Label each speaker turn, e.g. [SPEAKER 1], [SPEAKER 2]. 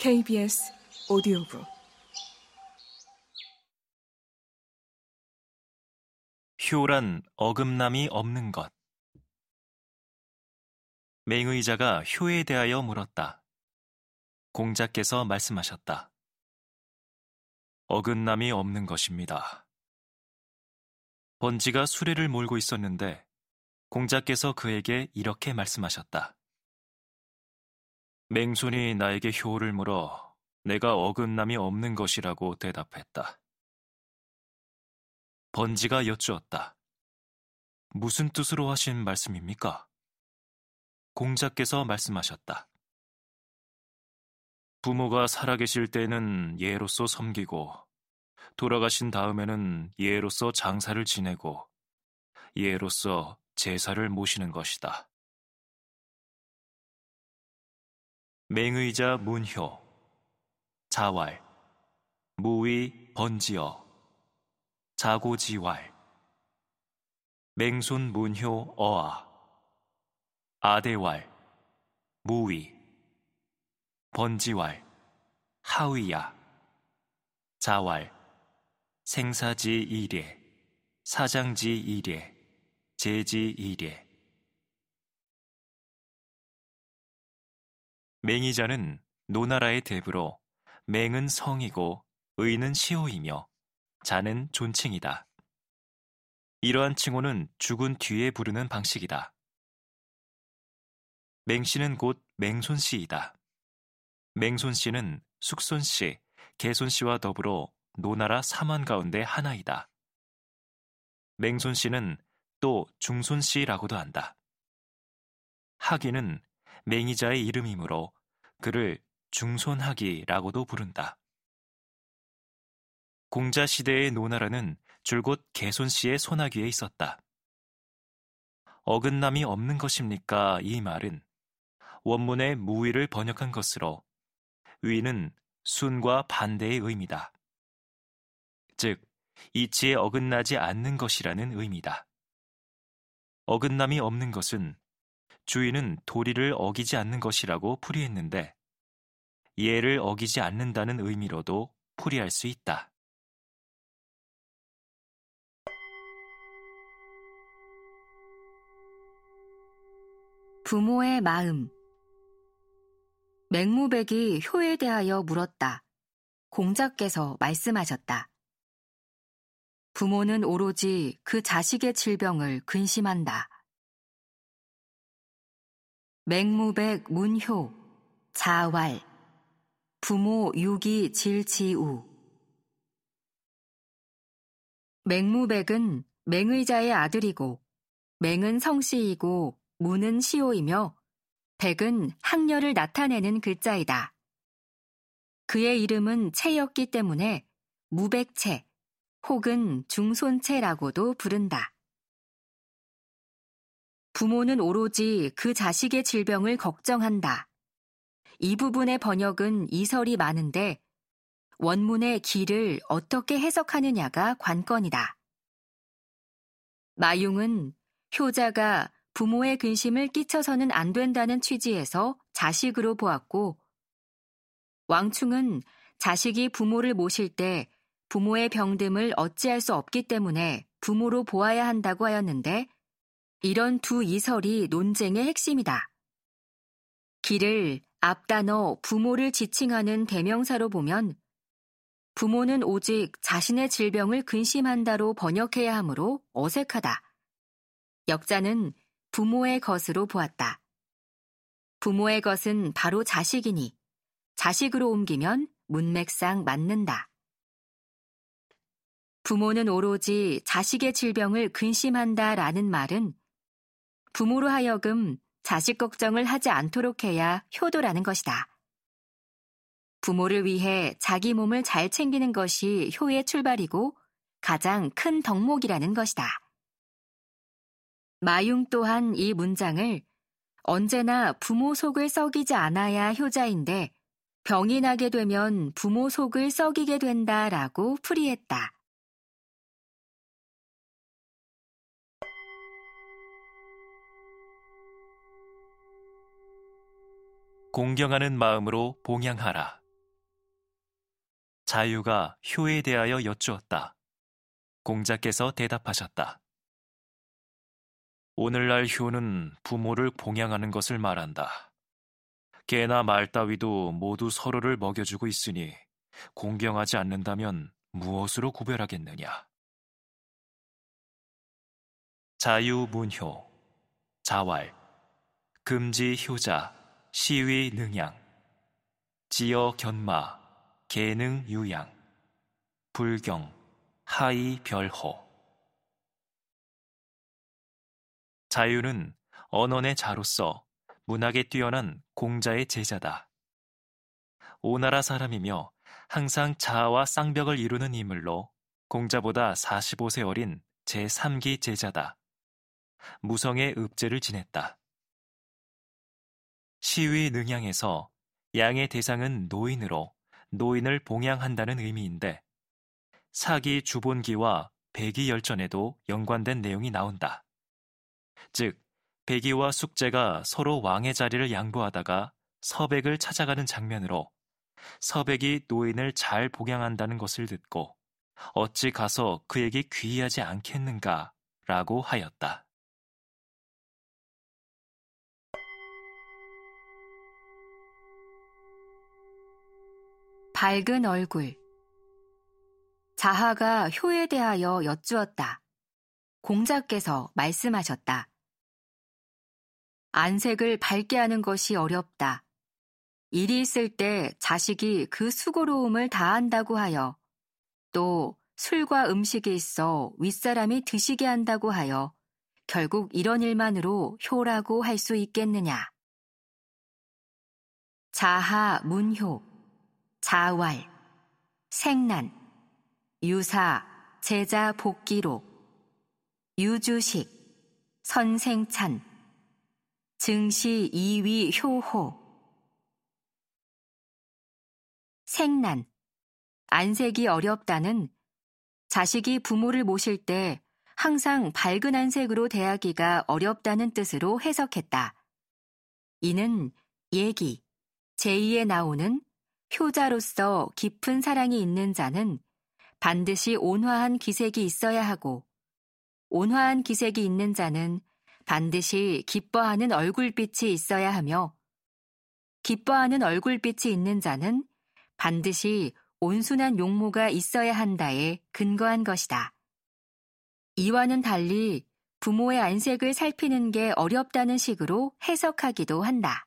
[SPEAKER 1] KBS 오디오북
[SPEAKER 2] 효란 어금남이 없는 것. 맹의자가 효에 대하여 물었다. 공자께서 말씀하셨다. 어긋남이 없는 것입니다. 번지가 수레를 몰고 있었는데 공자께서 그에게 이렇게 말씀하셨다. 맹손이 나에게 효를 물어 내가 어긋남이 없는 것이라고 대답했다. 번지가 여쭈었다. 무슨 뜻으로 하신 말씀입니까? 공자께서 말씀하셨다. 부모가 살아계실 때는 예로서 섬기고 돌아가신 다음에는 예로서 장사를 지내고 예로서 제사를 모시는 것이다. 맹의자 문효, 자왈, 무위 번지어, 자고지왈, 맹손 문효 어아, 아대왈, 무위, 번지왈, 하위야, 자왈, 생사지 이례, 사장지 이례, 제지 이례. 맹의자는 노나라의 대부로 맹은 성이고 의는 시호이며 자는 존칭이다. 이러한 칭호는 죽은 뒤에 부르는 방식이다. 맹씨는 곧 맹손씨이다. 맹손씨는 숙손씨, 개손씨와 더불어 노나라 삼환 가운데 하나이다. 맹손씨는 또 중손씨라고도 한다. 하기는 맹의자의 이름이므로 그를 중손하기라고도 부른다. 공자 시대의 노나라는 줄곧 개손 씨의 손아귀에 있었다. 어긋남이 없는 것입니까? 이 말은 원문의 무위를 번역한 것으로 위는 순과 반대의 의미다. 즉, 이치에 어긋나지 않는 것이라는 의미다. 어긋남이 없는 것은 주인은 도리를 어기지 않는 것이라고 풀이했는데 예를 어기지 않는다는 의미로도 풀이할 수 있다.
[SPEAKER 3] 부모의 마음 맹무백이 효에 대하여 물었다. 공자께서 말씀하셨다. 부모는 오로지 그 자식의 질병을 근심한다. 맹무백 문효, 자왈, 부모 유기 질지우. 맹무백은 맹의자의 아들이고, 맹은 성씨이고, 무는 시호이며, 백은 학렬을 나타내는 글자이다. 그의 이름은 채였기 때문에 무백채 혹은 중손채라고도 부른다. 부모는 오로지 그 자식의 질병을 걱정한다. 이 부분의 번역은 이설이 많은데 원문의 길을 어떻게 해석하느냐가 관건이다. 마융은 효자가 부모의 근심을 끼쳐서는 안 된다는 취지에서 자식으로 보았고, 왕충은 자식이 부모를 모실 때 부모의 병듦을 어찌할 수 없기 때문에 부모로 보아야 한다고 하였는데, 이런 두 이설이 논쟁의 핵심이다. 길을 앞단어 부모를 지칭하는 대명사로 보면 부모는 오직 자신의 질병을 근심한다로 번역해야 하므로 어색하다. 역자는 부모의 것으로 보았다. 부모의 것은 바로 자식이니 자식으로 옮기면 문맥상 맞는다. 부모는 오로지 자식의 질병을 근심한다 라는 말은 부모로 하여금 자식 걱정을 하지 않도록 해야 효도라는 것이다. 부모를 위해 자기 몸을 잘 챙기는 것이 효의 출발이고 가장 큰 덕목이라는 것이다. 마융 또한 이 문장을 언제나 부모 속을 썩이지 않아야 효자인데 병이 나게 되면 부모 속을 썩이게 된다라고 풀이했다.
[SPEAKER 2] 공경하는 마음으로 봉양하라. 자유가 효에 대하여 여쭈었다. 공자께서 대답하셨다. 오늘날 효는 부모를 봉양하는 것을 말한다. 개나 말 따위도 모두 서로를 먹여주고 있으니 공경하지 않는다면 무엇으로 구별하겠느냐? 자유문효, 자왈, 금지 효자, 시위 능양, 지어 견마, 계능 유양, 불경, 하이 별호. 자유는 언언의 자로서 문학에 뛰어난 공자의 제자다. 오나라 사람이며 항상 자아와 쌍벽을 이루는 인물로 공자보다 45세 어린 제3기 제자다. 무성의 읍제를 지냈다. 시위 능양에서 양의 대상은 노인으로 노인을 봉양한다는 의미인데 사기 주본기와 배기 열전에도 연관된 내용이 나온다. 즉, 배기와 숙제가 서로 왕의 자리를 양보하다가 서백을 찾아가는 장면으로 서백이 노인을 잘 복양한다는 것을 듣고 어찌 가서 그에게 귀의하지 않겠는가 라고 하였다.
[SPEAKER 3] 밝은 얼굴 자하가 효에 대하여 여쭈었다. 공자께서 말씀하셨다. 안색을 밝게 하는 것이 어렵다. 일이 있을 때 자식이 그 수고로움을 다한다고 하여 또 술과 음식이 있어 윗사람이 드시게 한다고 하여 결국 이런 일만으로 효라고 할 수 있겠느냐. 자하 문효, 자왈, 생난, 유사, 제자 복기로, 유주식, 선생찬, 증시 이위 효호, 생난, 안색이 어렵다는 자식이 부모를 모실 때 항상 밝은 안색으로 대하기가 어렵다는 뜻으로 해석했다. 이는 얘기, 제2에 나오는 효자로서 깊은 사랑이 있는 자는 반드시 온화한 기색이 있어야 하고, 온화한 기색이 있는 자는 반드시 기뻐하는 얼굴빛이 있어야 하며, 기뻐하는 얼굴빛이 있는 자는 반드시 온순한 용모가 있어야 한다에 근거한 것이다. 이와는 달리 부모의 안색을 살피는 게 어렵다는 식으로 해석하기도 한다.